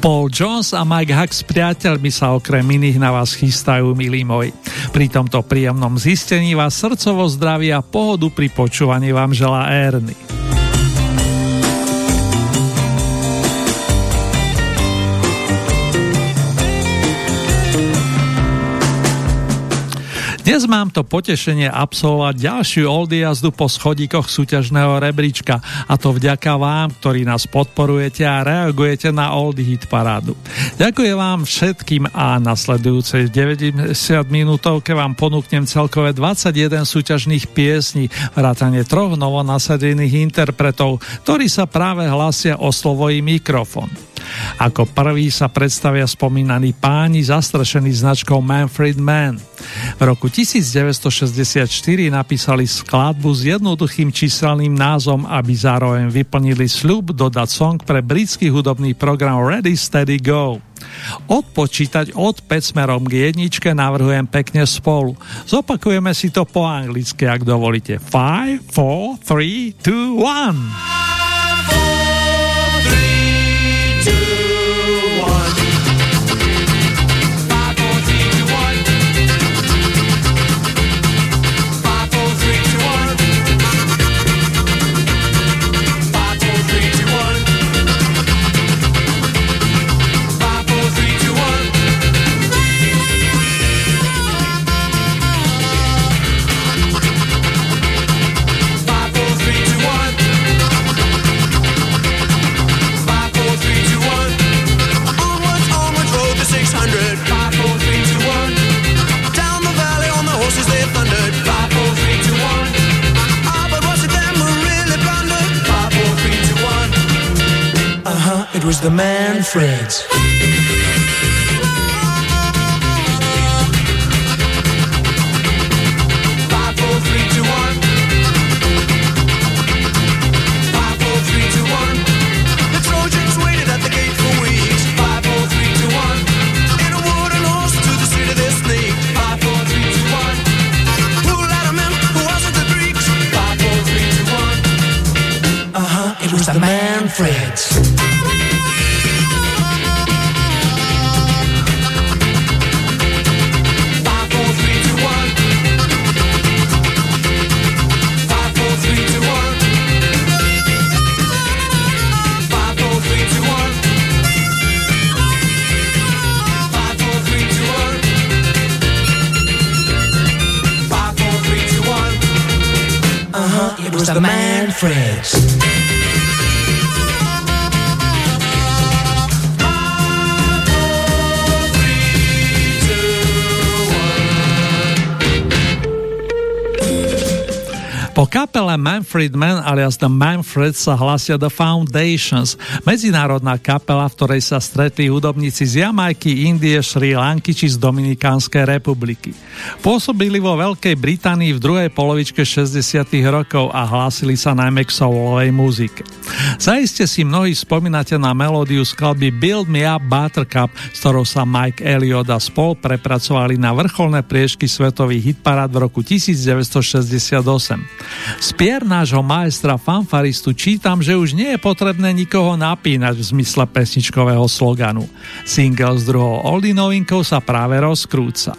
Paul Jones a Mike Huck s priateľmi sa okrem iných na vás chystajú, milí moji. Pri tomto príjemnom zistení vás srdcovo zdravia a pohodu pri počúvaní vám želá Ernie. Dnes mám to potešenie absolvovať ďalšiu oldie jazdu po schodíkoch súťažného rebríčka a to vďaka vám, ktorí nás podporujete a reagujete na oldie hit parádu. Ďakujem vám všetkým a nasledujúce 90 minútovke vám ponúknem celkové 21 súťažných piesní, vrátane troch novonasadených interpretov, ktorí sa práve hlasia o slovojý mikrofón. Ako prvý sa predstavia spomínaní páni zastrešení značkou Manfred Mann. V roku 1964 napísali skladbu s jednoduchým číselným názvom, aby zároveň vyplnili sľub dodať song pre britský hudobný program Ready Steady Go. Odpočítať od 5 smerom k jedničke navrhujem pekne spolu. Zopakujeme si to po anglicky, ak dovolíte. 5, 4, 3, 2, 1. was the Manfreds. kapele Manfred Man alias The Manfred sa hlasia The Foundations, medzinárodná kapela, v ktorej sa stretli hudobníci z Jamajky, Indie, Sri Lanky či z Dominikánskej republiky. Pôsobili vo Veľkej Británii v druhej polovičke 60. rokov a hlásili sa najmä k soulovej muzike. Zaiste si mnohí spomínate na melódiu skladby Build Me Up Buttercup, s ktorou sa Mike Elliot a spol prepracovali na vrcholné priečky svetových hitparád v roku 1968. Z pier nášho majstra fanfaristu čítam, že už nie je potrebné nikoho napínať v zmysle pesničkového sloganu. Single s druhou Oldie novinkou sa práve rozkrúca.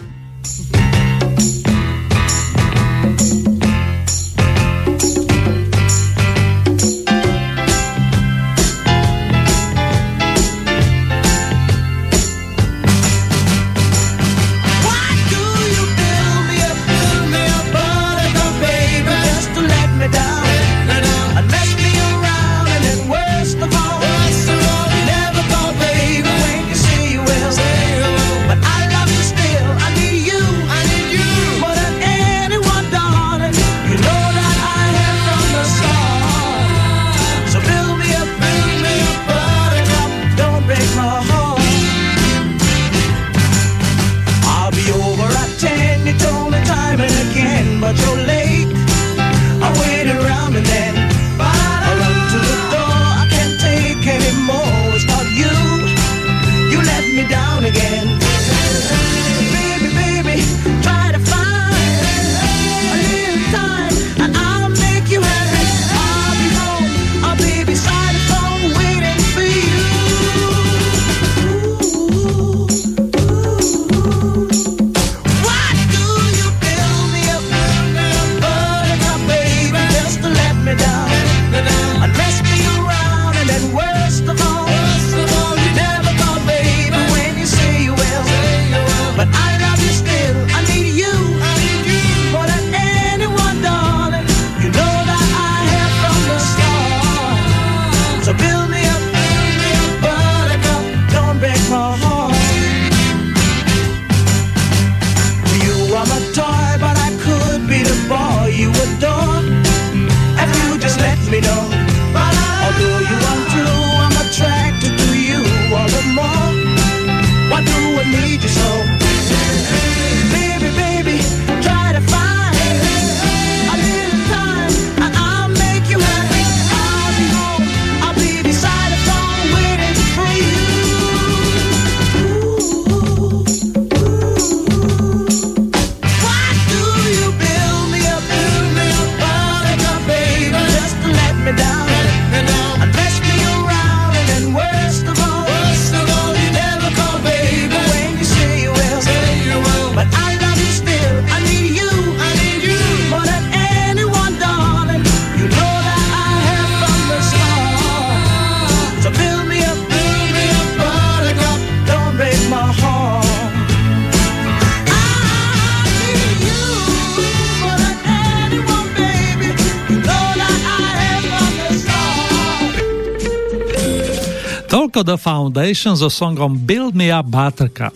The Foundation so songom Build Me Up Buttercup.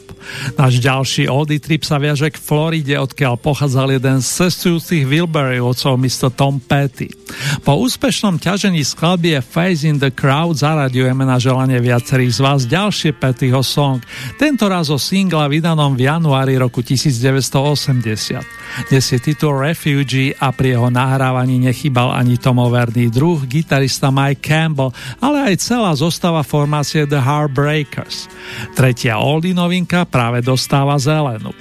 Náš ďalší oldie trip sa viaže k Floride, odkiaľ pochádzal jeden z cestujúcich Wilburyovcov, Mr. Tom Petty. Po úspešnom ťažení skladby Face in the Crowd zaraďujeme na želanie viacerých z vás ďalšie Pettyho song, tento raz o singla vydanom v januári roku 1980. Dnes je titul Refugee a pri jeho nahrávaní nechybal ani tomoverný druh, gitarista Mike Campbell, ale aj celá zostava formácie The Heartbreakers. Tretia oldie novinka práve dostáva zelenú.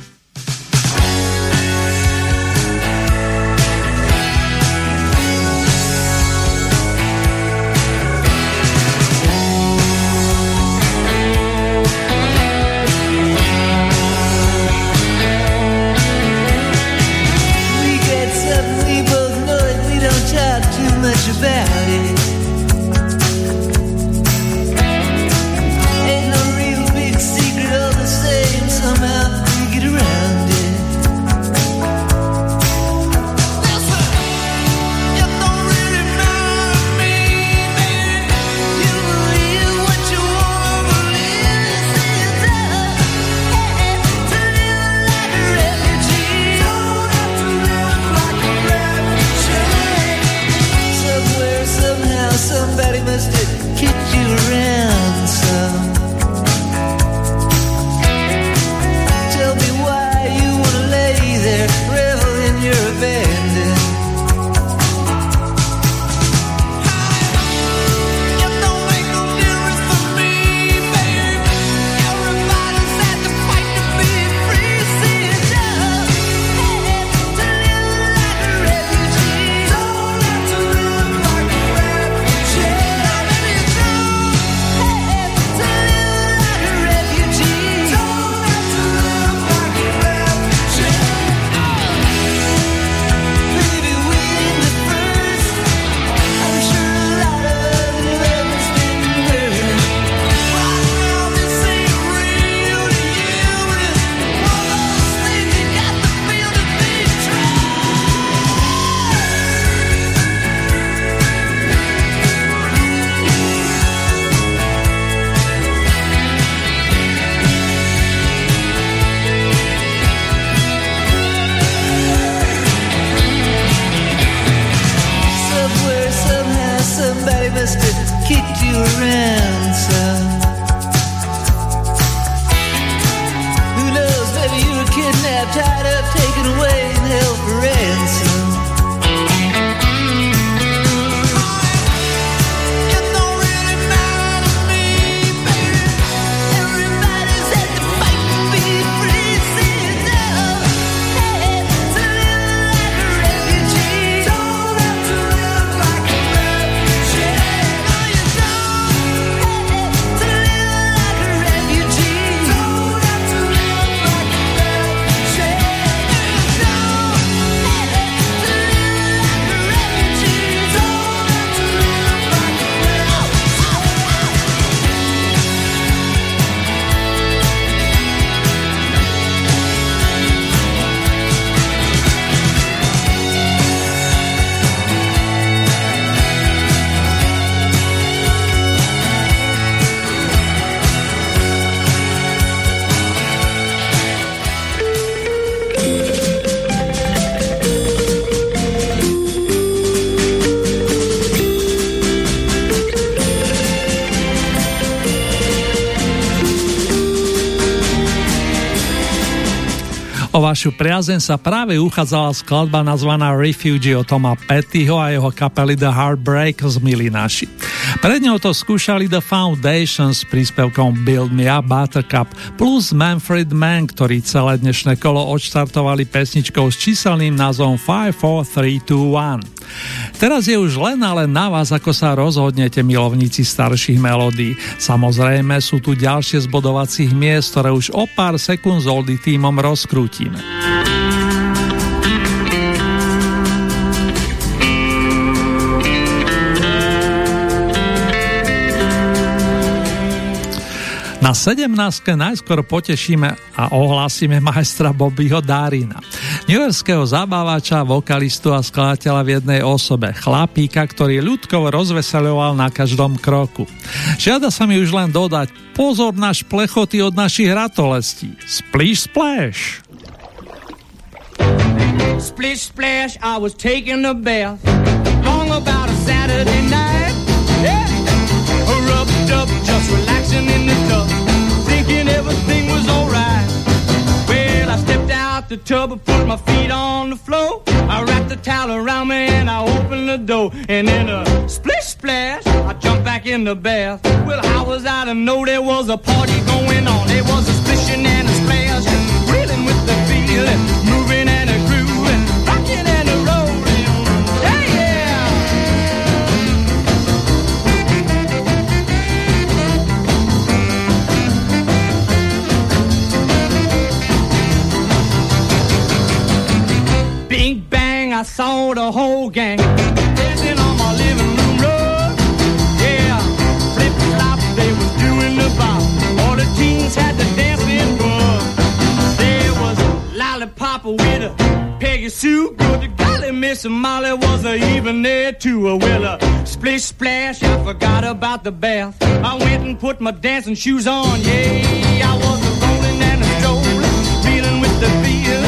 Vašu priazen sa práve uchádzala skladba nazvaná Refugee od Toma Pettyho a jeho kapely The Heartbreakers, milí naši. Pred ňou to skúšali The Foundation s príspevkom Build Me Up Buttercup plus Manfred Mann, ktorí celé dnešné kolo odštartovali pesničkou s číselným názvom 5, 4, 3, 2, 1. Teraz je už len ale na vás, ako sa rozhodnete, milovníci starších melódií. Samozrejme sú tu ďalšie z bodovacích miest, ktoré už o pár sekúnd s Oldy týmom rozkrútime. Na 17. najskôr potešíme a ohlásime majstra Bobbyho Dárina. Newyorského zabávača, vokalistu a skladateľa v jednej osobe. Chlapíka, ktorý ľudkovo rozveseľoval na každom kroku. Žiada sa mi už len dodať pozor na šplechoty od našich ratolestí. Splish splash! Splish splash, I was taking a bath Long about a Saturday night yeah. Rubbed up, just relaxing in the tub out the tub and put my feet on the floor. I wrapped the towel around me and I opened the door. And in a splish splash, I jumped back in the bath. Well, how was I to know there was a party going on? There was a splishing and a splash Reeling with the feeling, I saw the whole gang dancing on my living room rug. Yeah, flip flop, they was doing the bop. All the teens had the dancing bug. There was a lollipop with a Peggy Sue. Good to golly, Miss Molly was a even there too. A well, splish splash, I forgot about the bath. I went and put my dancing shoes on. Yeah, I was rolling and a strolling, feeling with the feel,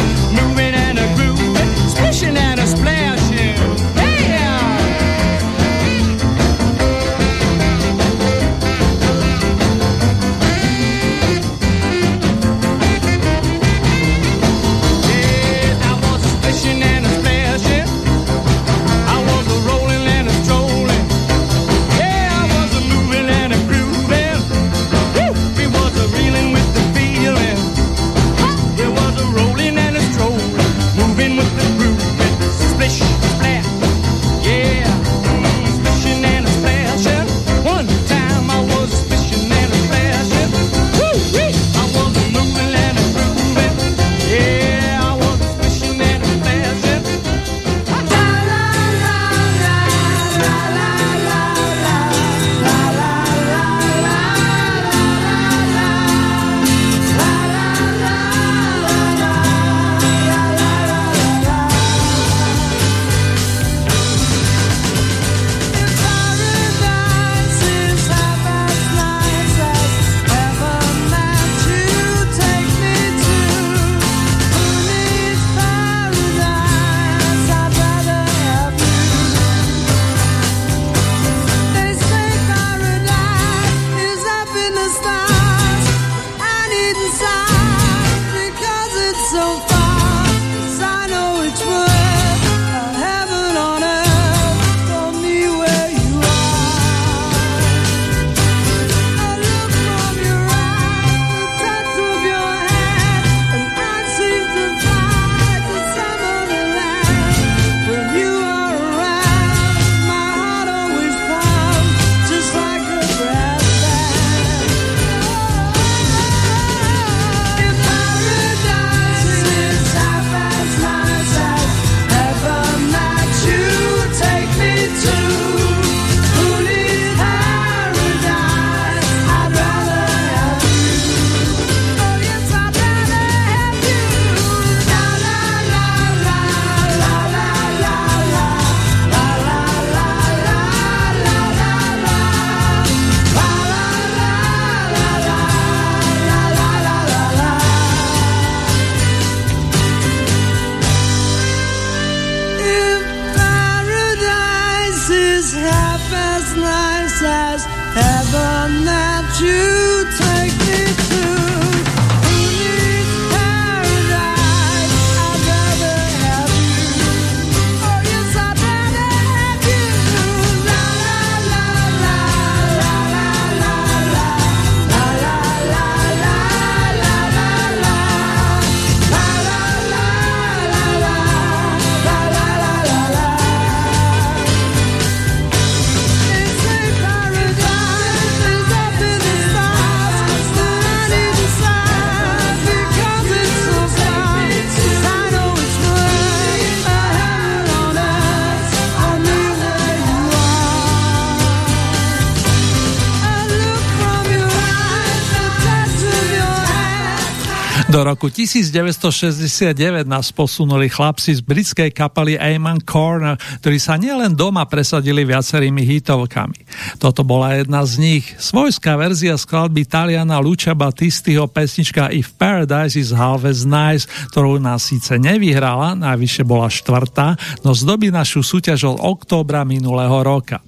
Do roku 1969 nás posunuli chlapci z britskej kapely Eamon Corner, ktorí sa nielen doma presadili viacerými hitovkami. Toto bola jedna z nich. Svojská verzia skladby Taliana Lucia Battistiho pesnička If Paradise is Half as Nice, ktorú nás síce nevyhrala, najvyššie bola štvrtá, no zdobí našu súťaž od októbra minulého roka.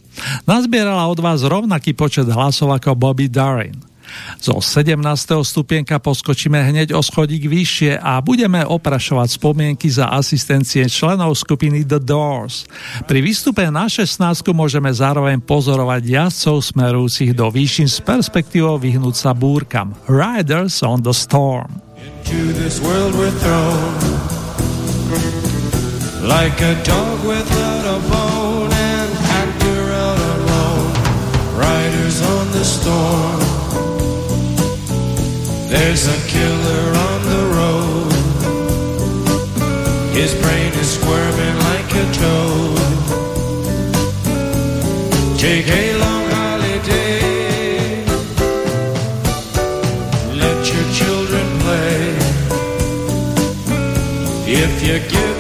Nazbierala od vás rovnaký počet hlasov ako Bobby Darin. Zo 17. stupienka poskočíme hneď o schodík vyššie a budeme oprašovať spomienky za asistencie členov skupiny The Doors. Pri výstupe na 16 môžeme zároveň pozorovať jazdcov smerujúcich do výšin s perspektívou vyhnúť sa búrkam. Riders on the Storm. Into this world we're thrown Like a dog without a bone And actor out alone Riders on the storm There's a killer on the road. His brain is squirming like a toad. Take a long holiday. Let your children play. If you give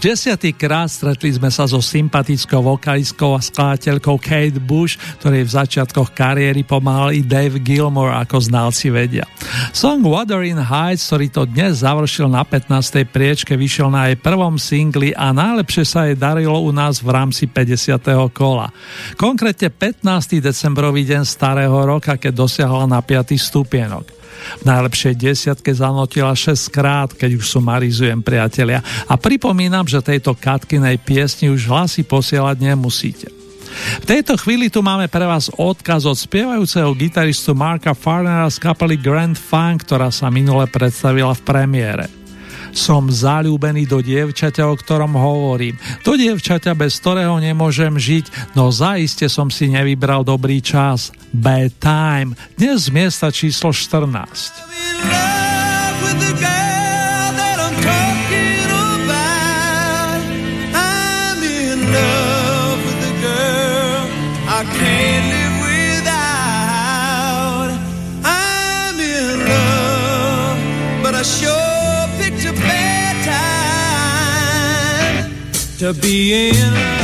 Už desiatýkrát stretli sme sa so sympatickou vokalistkou a skladateľkou Kate Bush, ktorej v začiatkoch kariéry pomáhal i Dave Gilmore, ako znalci vedia. Song Wuthering Heights, ktorý to dnes završil na 15. priečke, vyšiel na jej prvom singli a najlepšie sa jej darilo u nás v rámci 50. kola. Konkrétne 15. decembrový deň starého roka, keď dosiahla na 5. stupienok. Najlepšej desiatke zanotila 6 krát, keď už sumarizujem priatelia. A pripomínam, že tejto Katkinej piesni už hlasy posielať nemusíte. V tejto chvíli tu máme pre vás odkaz od spievajúceho gitaristu Marka Farnera z kapely Grand Funk, ktorá sa minule predstavila v premiére. Som zalúbený do dievčaťa, o ktorom hovorím. Do dievčaťa, bez ktorého nemôžem žiť, no zaiste som si nevybral dobrý čas. Bad time. Dnes z miesta číslo 14. To be in love.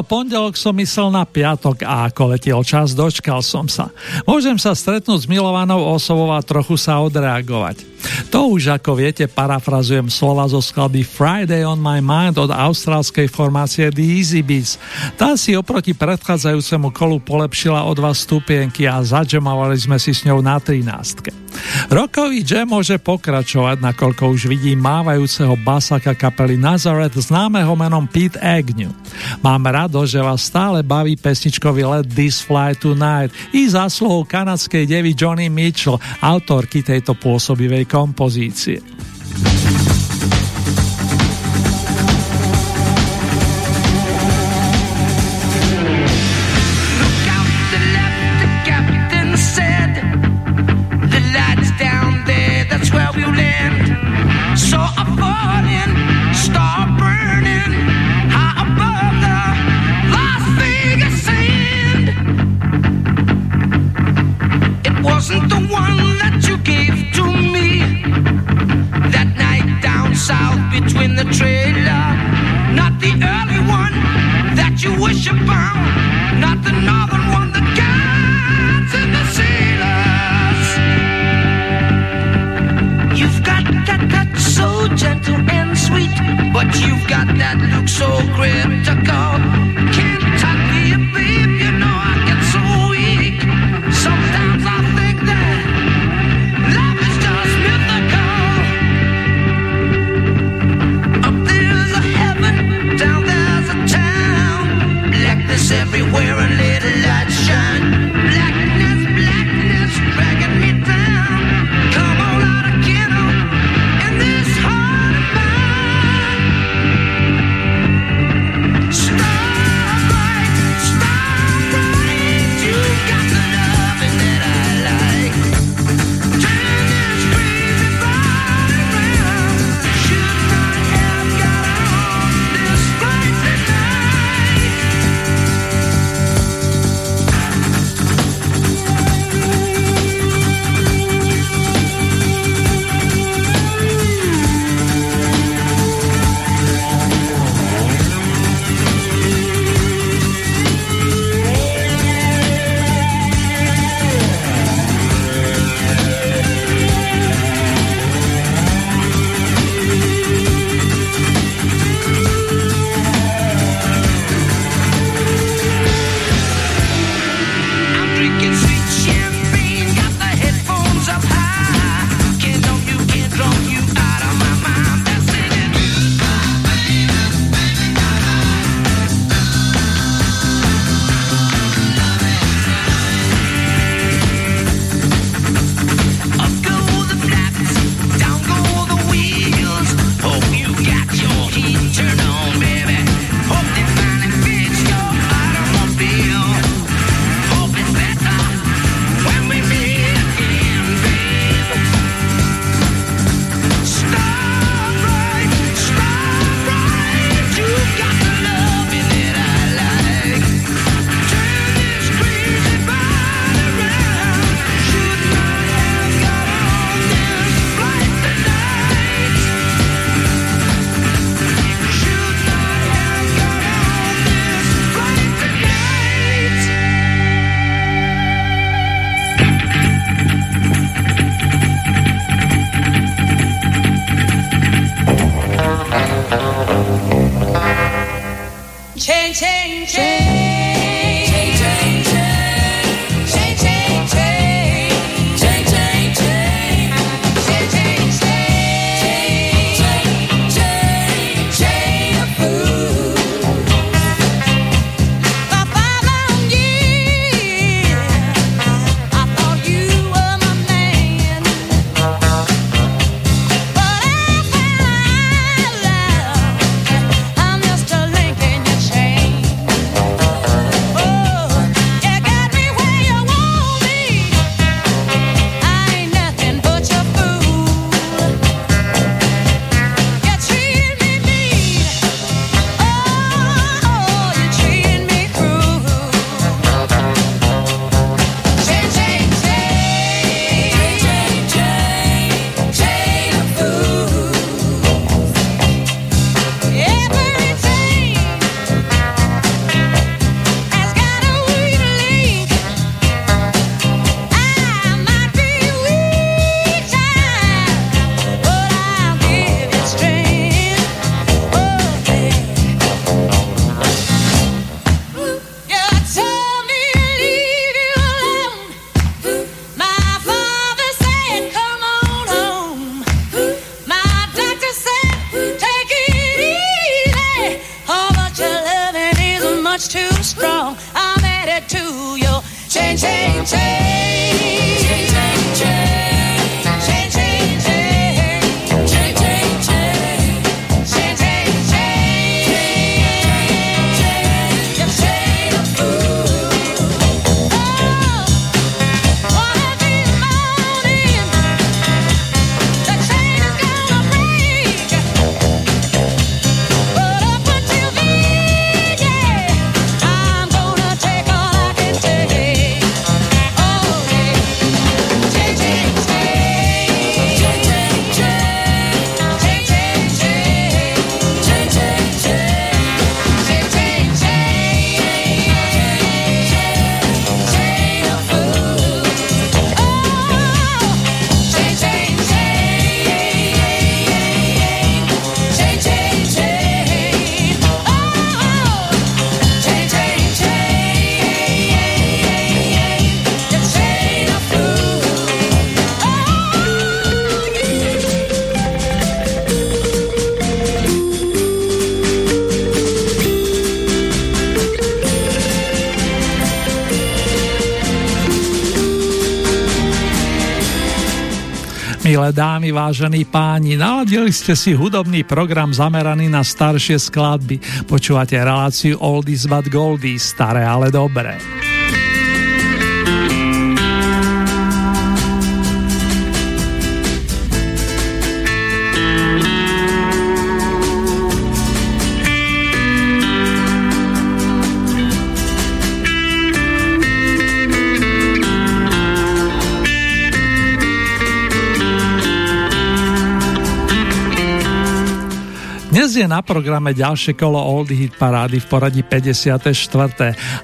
Tento pondelok som myslel na piatok a ako letel čas, dočkal som sa. Môžem sa stretnúť s milovanou osobou a trochu sa odreagovať. To už ako viete parafrazujem slova zo skladby Friday on my mind od austrálskej formácie The Easy Beats. Tá si oproti predchádzajúcemu kolu polepšila o dva stupienky a zadžemovali sme si s ňou na 13. Rokový jam môže pokračovať, nakoľko už vidím mávajúceho basaka kapely Nazareth známeho menom Pete Agnew. Mám rado, že vás stále baví pesničkový Let This Fly Tonight i zásluhou kanadskej devy Johnny Mitchell, autorky tejto pôsobivej kompozície. Dámy, vážení páni, naladili ste si hudobný program zameraný na staršie skladby. Počúvate reláciu Oldies but Goldies, staré ale dobré. Je na programe ďalšie kolo Old Hit parády v poradí 54.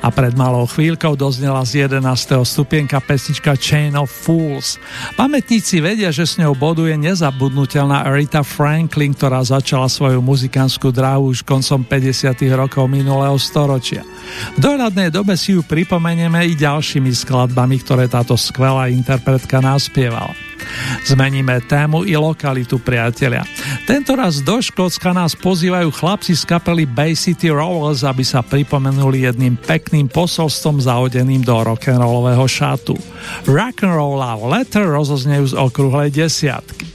a pred malou chvíľkou doznela z 11. stupienka pesnička Chain of Fools. Pamätníci vedia, že s ňou boduje nezabudnutelná Rita Franklin, ktorá začala svoju muzikánskú dráhu už koncom 50. rokov minulého storočia. V dohľadnej dobe si ju pripomenieme i ďalšími skladbami, ktoré táto skvelá interpretka naspievala. Zmeníme tému i lokalitu, priatelia. Tento raz do Škótska nás pozývajú chlapci z kapely Bay City Rollers, aby sa pripomenuli jedným pekným posolstvom zahodeným do rock'n'rollového šatu. Rock'n'roll a letter rozoznejú z okrúhlej desiatky.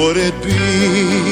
Would it be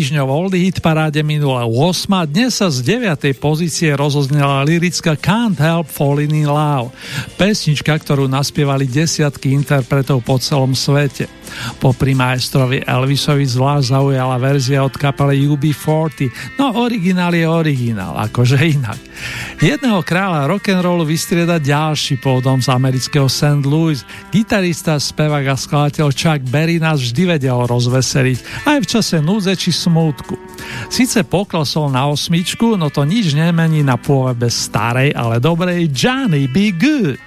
týždňov Oldie Hit paráde minula 8 dnes sa z 9. pozície rozoznela lirická Can't Help Falling in Love, pesnička, ktorú naspievali desiatky interpretov po celom svete. Po primáestrovi Elvisovi zvlášť zaujala verzia od kapely UB40, no originál je originál, akože inak. Jedného kráľa rock'n'rollu vystrieda ďalší pôdom z amerického St. Louis. Gitarista, spevák a skladateľ Chuck Berry nás vždy vedel rozveseliť, aj v čase núdze či smútku. Sice poklesol na osmičku, no to nič nemení na pôvebe starej, ale dobrej Johnny Be Good.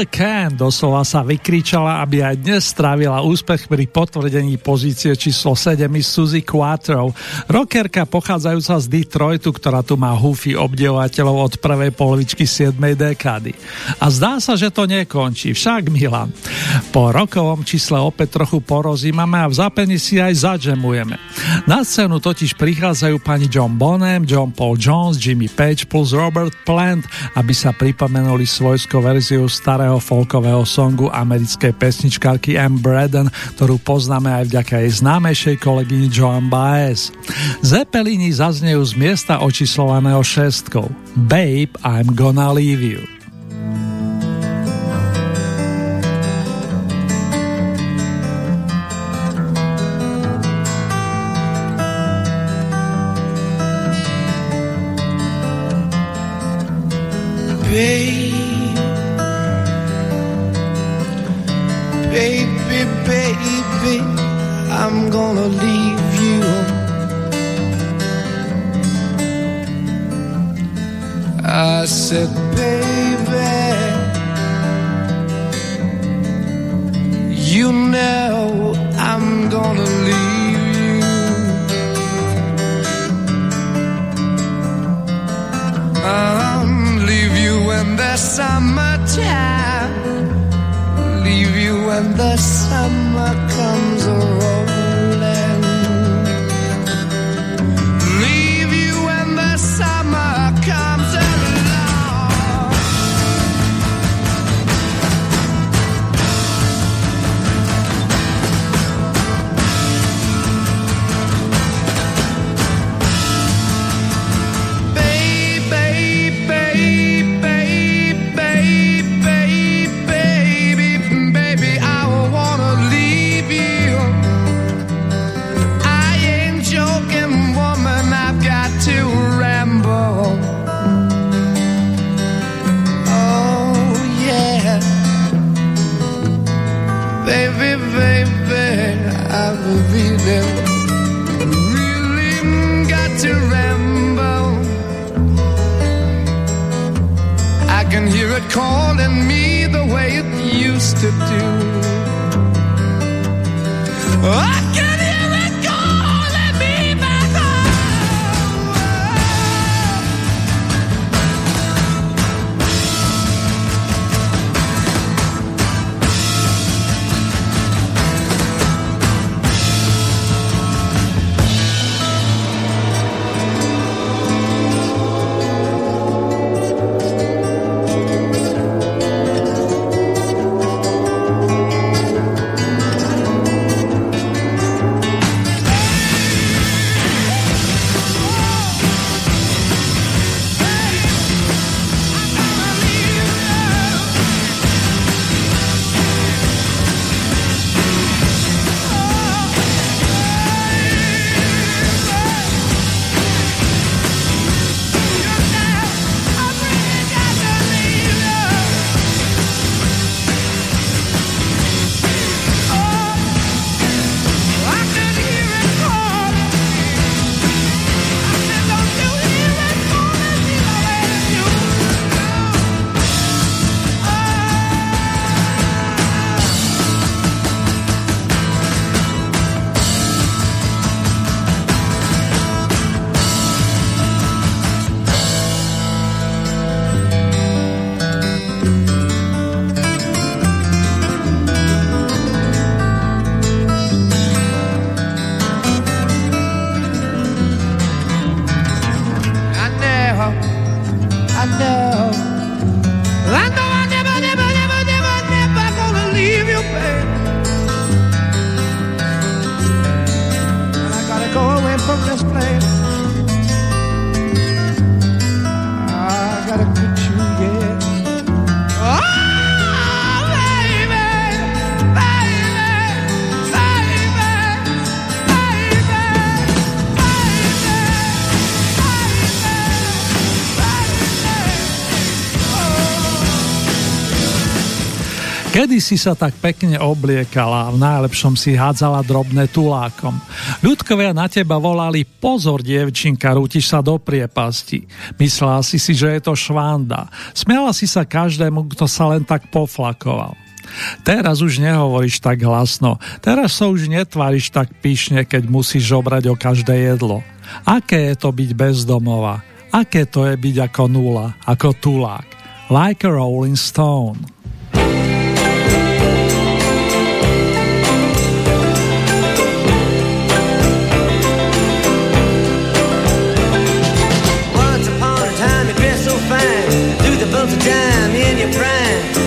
The Can doslova sa vykričala, aby aj dnes strávila úspech pri potvrdení pozície číslo 7 Suzy Quattro. Rockerka pochádzajúca z Detroitu, ktorá tu má húfy obdivovateľov od prvej polovičky 7. dekády. A zdá sa, že to nekončí, však Milan. Po rokovom čísle opäť trochu porozímame a v zápení si aj zadžemujeme. Na scénu totiž prichádzajú pani John Bonham, John Paul Jones, Jimmy Page plus Robert Plant, aby sa pripomenuli svojskou verziu starého folkového songu americkej pesničkárky M. Braden, ktorú poznáme aj vďaka jej známejšej kolegyni Joan Baez. Zeppelini zaznejú z miesta očíslovaného šestkou. Babe, I'm gonna leave you. Si sa tak pekne obliekala a v najlepšom si hádzala drobné tulákom. Ľudkovia na teba volali pozor, dievčinka, rútiš sa do priepasti. Myslela si si, že je to švanda. Smiala si sa každému, kto sa len tak poflakoval. Teraz už nehovoríš tak hlasno, teraz sa už netváriš tak pyšne, keď musíš obrať o každé jedlo. Aké je to byť bezdomova? Aké to je byť ako nula, ako tulák? Like a rolling stone. in your prime.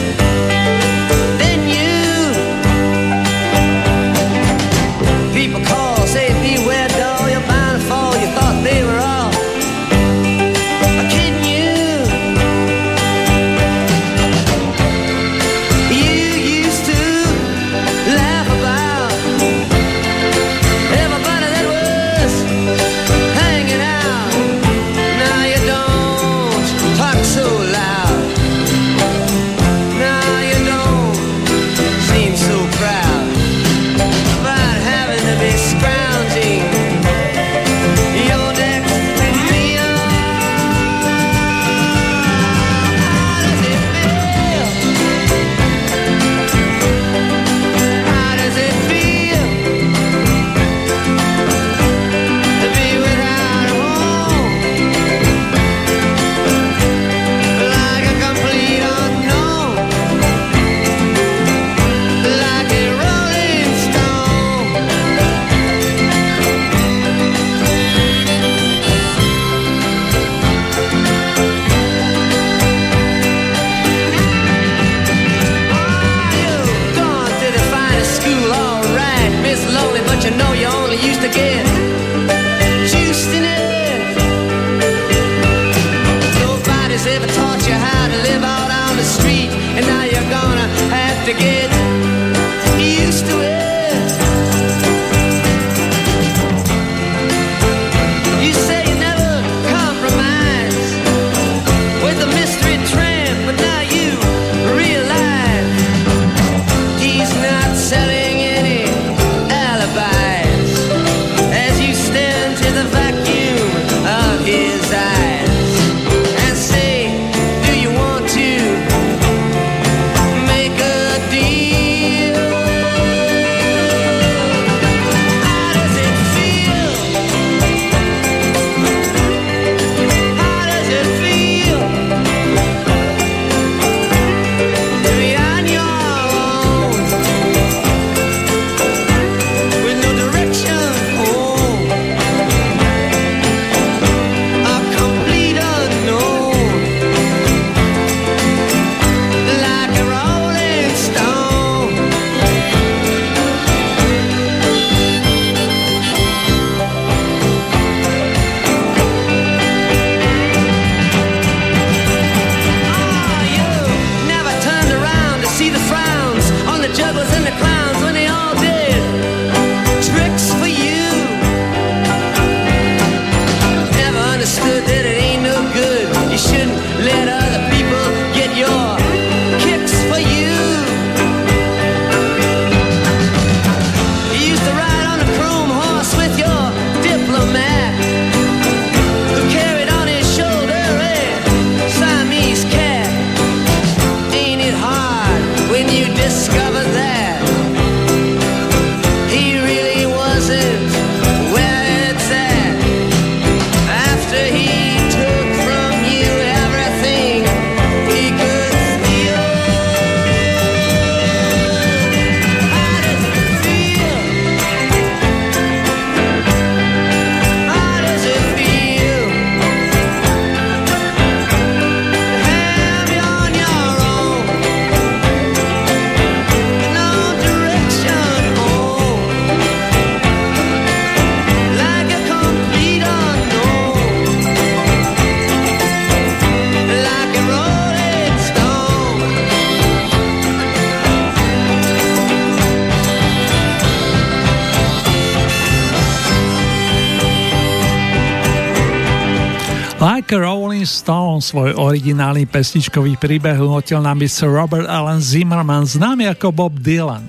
Svoj originálny pesničkový príbeh unotil na Mr. Robert Allen Zimmerman, známy ako Bob Dylan.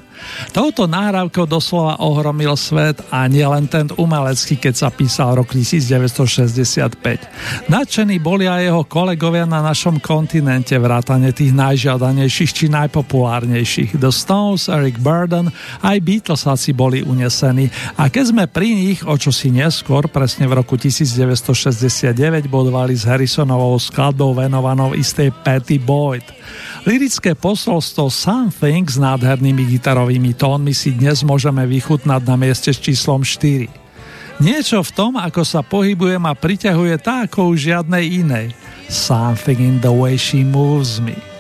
Touto nahrávkou doslova ohromil svet a nielen ten umelecký, keď sa písal rok 1965. Nadšení boli aj jeho kolegovia na našom kontinente, vrátane tých najžiadanejších či najpopulárnejších. The Stones, Eric Burden, aj Beatlesáci boli unesení a keď sme pri nich, o čo si neskôr, presne v roku 1969, bodovali s Harrisonovou skladbou venovanou istej Patty Boyd. Lirické posolstvo Something s nádhernými gitarovými tónmi si dnes môžeme vychutnať na mieste s číslom 4. Niečo v tom, ako sa pohybuje ma priťahuje tak ako už žiadnej inej. Something in the way she moves me.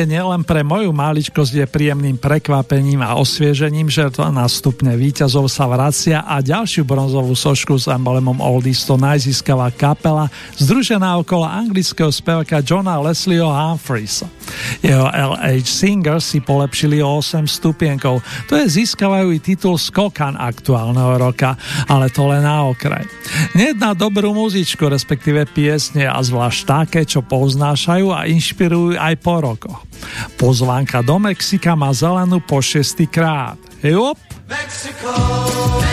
Iste nielen pre moju maličkosť je príjemným prekvapením a osviežením, že to na víťazov sa vracia a ďalšiu bronzovú sošku s emblemom Oldies to najzískava kapela, združená okolo anglického spevaka Johna Leslieho Humphreys. Jeho LH Singers si polepšili o 8 stupienkov, to je získavajú i titul Skokan aktuálneho roka, ale to len na okraj. Nejedná dobrú muzičku, respektíve piesne a zvlášť také, čo poznášajú a inšpirujú aj po rokoch. Pozvánka do Mexika má zelenú po šestý krát. Mexico, Mexico.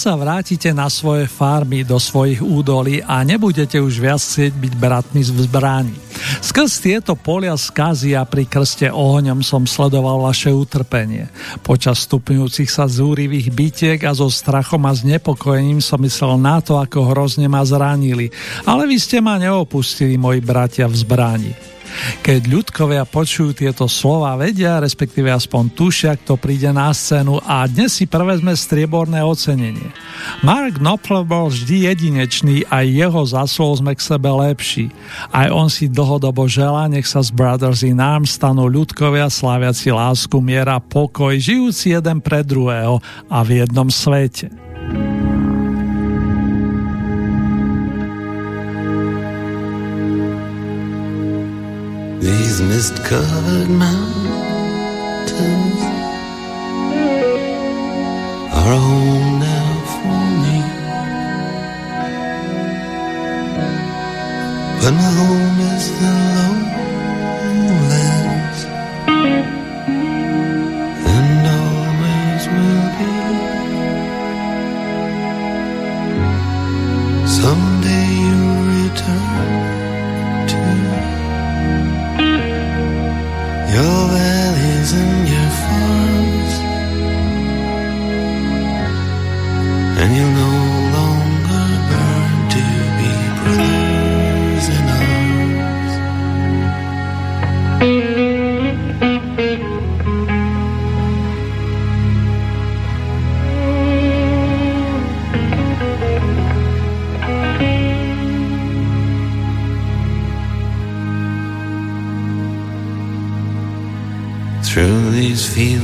Sa vrátite na svoje farmy, do svojich údolí a nebudete už viac chcieť byť bratmi v zbraní. Skrz tieto polia skazy a pri krste ohňom som sledoval vaše utrpenie. Počas stupňujúcich sa zúrivých bitiek a so strachom a znepokojením som myslel na to, ako hrozne ma zranili, ale vy ste ma neopustili, moji bratia v zbrani. Keď ľudkovia počujú tieto slova, vedia, respektíve aspoň tušia, kto príde na scénu a dnes si prevezme strieborné ocenenie. Mark Knopfler bol vždy jedinečný a jeho zaslov sme k sebe lepší. Aj on si dlhodobo želá, nech sa z Brothers in Arms stanú ľudkovia sláviaci lásku, miera, pokoj, žijúci jeden pre druhého a v jednom svete. These mist covered mountains are home now for me. But my home is the lowlands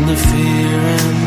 in the fear and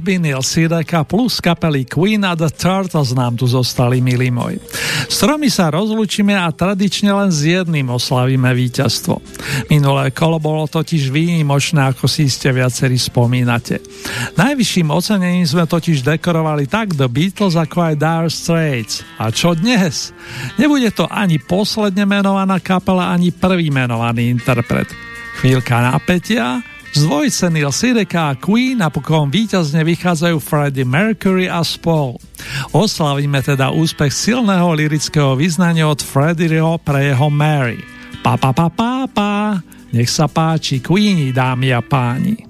Neil Sideka plus kapely Queen a The Turtles nám tu zostali, milí moji. S tromi sa rozlučíme a tradične len s jedným oslavíme víťazstvo. Minulé kolo bolo totiž výnimočné, ako si ste viacerí spomínate. Najvyšším ocenením sme totiž dekorovali tak The Beatles ako aj Dire Straits. A čo dnes? Nebude to ani posledne menovaná kapela, ani prvý menovaný interpret. Chvíľka napätia z dvojice Neil Sideka a Queen napokon víťazne vychádzajú Freddie Mercury a spol. Oslavíme teda úspech silného lirického vyznania od Freddieho pre jeho Mary. Pa, pa, pa, pa, pa. Nech sa páči Queeni, dámy a páni.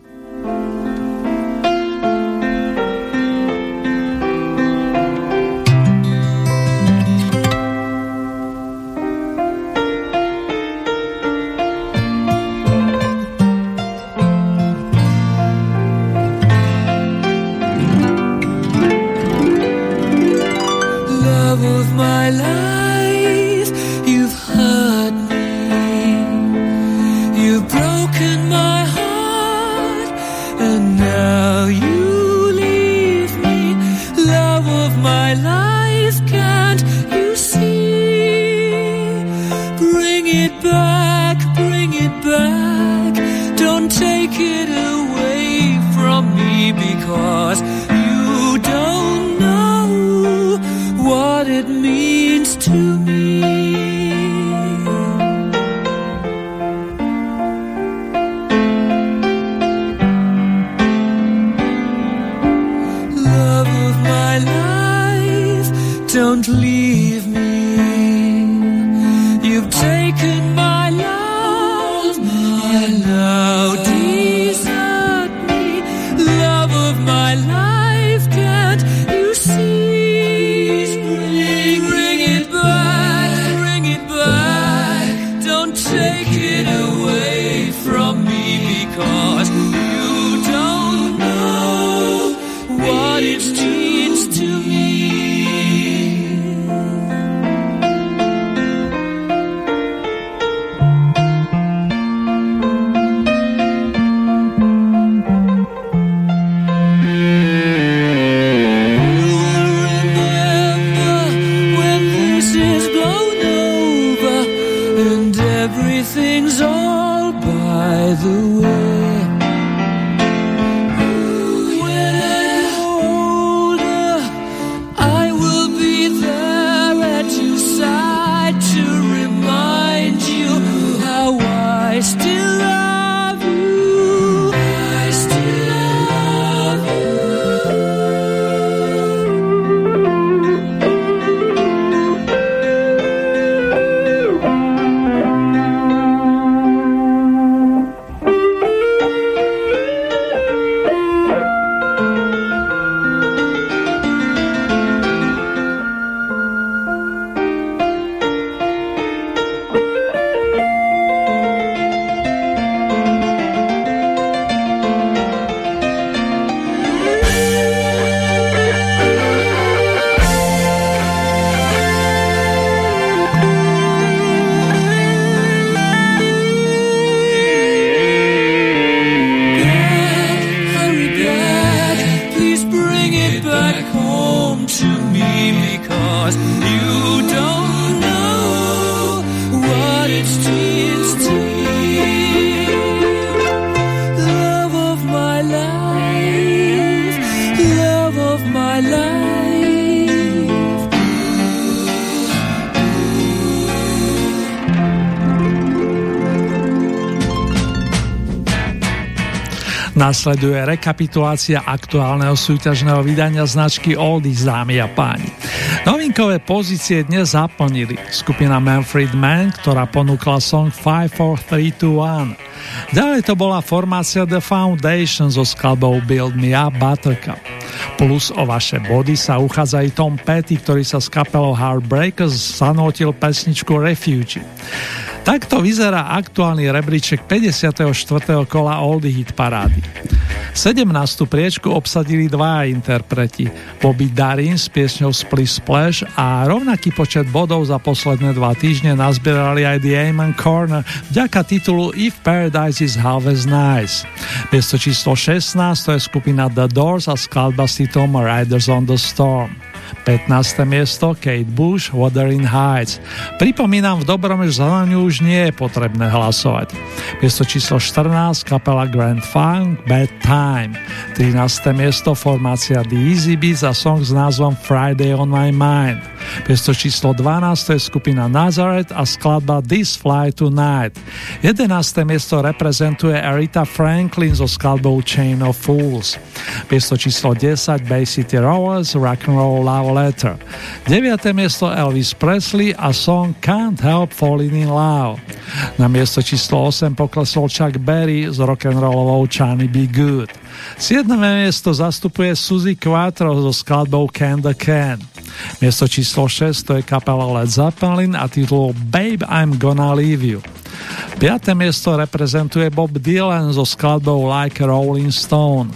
Nasleduje rekapitulácia aktuálneho súťažného vydania značky Oldies, dámy a páni. Novinkové pozície dnes zaplnili skupina Manfred Mann, ktorá ponúkla song 54321. Ďalej to bola formácia The Foundation so skladbou Build Me Up Buttercup. Plus o vaše body sa uchádza aj Tom Petty, ktorý sa s kapelou Heartbreakers zanotil pesničku Refugee. Takto vyzerá aktuálny rebríček 54. kola Oldie Hit parády. 17. priečku obsadili dva interpreti, Bobby Darin s piesňou Split Splash a rovnaký počet bodov za posledné dva týždne nazbierali aj The Amen Corner vďaka titulu If Paradise is Half as Nice. Miesto číslo 16 to je skupina The Doors a skladba s titulom Riders on the Storm. 15. miesto Kate Bush, Wuthering Heights. Pripomínam v dobrom, ňu už nie je potrebné hlasovať. Miesto číslo 14 kapela Grand Funk, Bad Time. 13. miesto formácia The Easy Beats a song s názvom Friday on my mind. Miesto číslo 12 je skupina Nazareth a skladba This Fly Tonight. 11. miesto reprezentuje Arita Franklin so skladbou Chain of Fools. Miesto číslo 10 Bay City Rollers Rock and Roll Love Letter. 9. miesto Elvis Presley a song Can't Help Falling in Love. Na miesto číslo 8 poklesol Chuck Berry s rock'n'rollovou Chani Be Good. 7. miesto zastupuje Suzy Quattro so skladbou Can the Can. Miesto číslo 6 to je kapela Led Zeppelin a titul Babe I'm Gonna Leave You. 5. miesto reprezentuje Bob Dylan so skladbou Like Rolling Stone.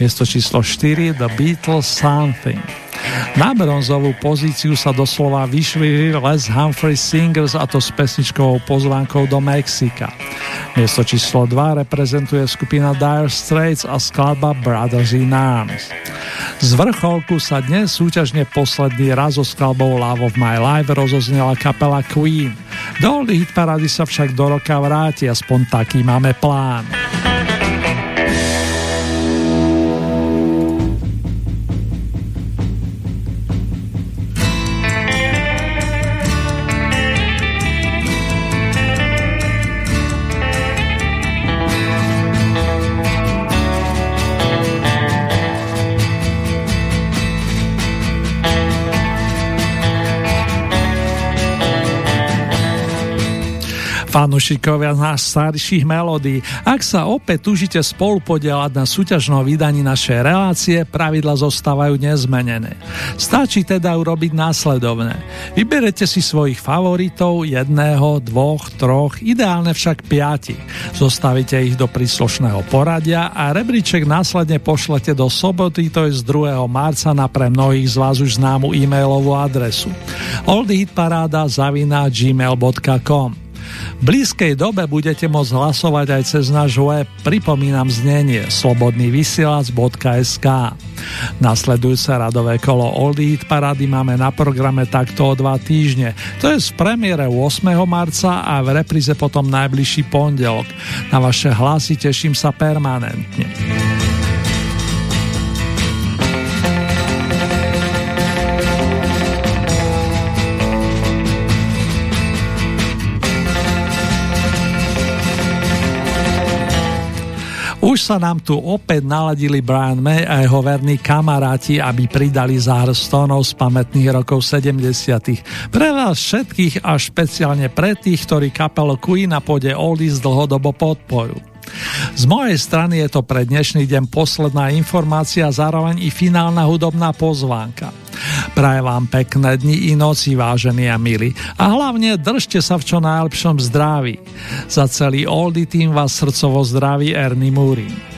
Miesto číslo 4 The Beatles Something. Na bronzovú pozíciu sa doslova vyšli Les Humphrey Singers a to s pesničkovou pozvánkou do Mexika. Miesto číslo 2 reprezentuje skupina Dire Straits a skladba Brothers in Arms. Z vrcholku sa dnes súťažne posledný raz so skladbou Love of My Life rozoznela kapela Queen. Do hit parady sa však do roka vráti, aspoň taký máme plán. Fanušikovia nás starších melódií, ak sa opäť túžite spolu podielať na súťažnom vydaní našej relácie, pravidla zostávajú nezmenené. Stačí teda urobiť následovné. Vyberete si svojich favoritov, jedného, dvoch, troch, ideálne však piati. Zostavíte ich do príslušného poradia a rebríček následne pošlete do soboty, to je z 2. marca na pre mnohých z vás už známu e-mailovú adresu oldhitparáda zavina gmail.com v blízkej dobe budete môcť hlasovať aj cez náš web, pripomínam znenie slobodnývysielac.sk. Nasledujúce radové kolo Oldie Hit Parady máme na programe takto o dva týždne. To je z premiére 8. marca a v repríze potom najbližší pondelok. Na vaše hlasy teším sa permanentne. Už sa nám tu opäť naladili Brian May a jeho verní kamaráti, aby pridali zár stónov z pamätných rokov 70. Pre vás všetkých a špeciálne pre tých, ktorí kapelo Queen na pôde Oldies dlhodobo podporu. Z mojej strany je to pre dnešný deň posledná informácia zároveň i finálna hudobná pozvánka. Praje vám pekné dni i noci, vážení a milí. A hlavne držte sa v čo najlepšom zdraví. Za celý Oldy tým vás srdcovo zdraví Ernie Múry.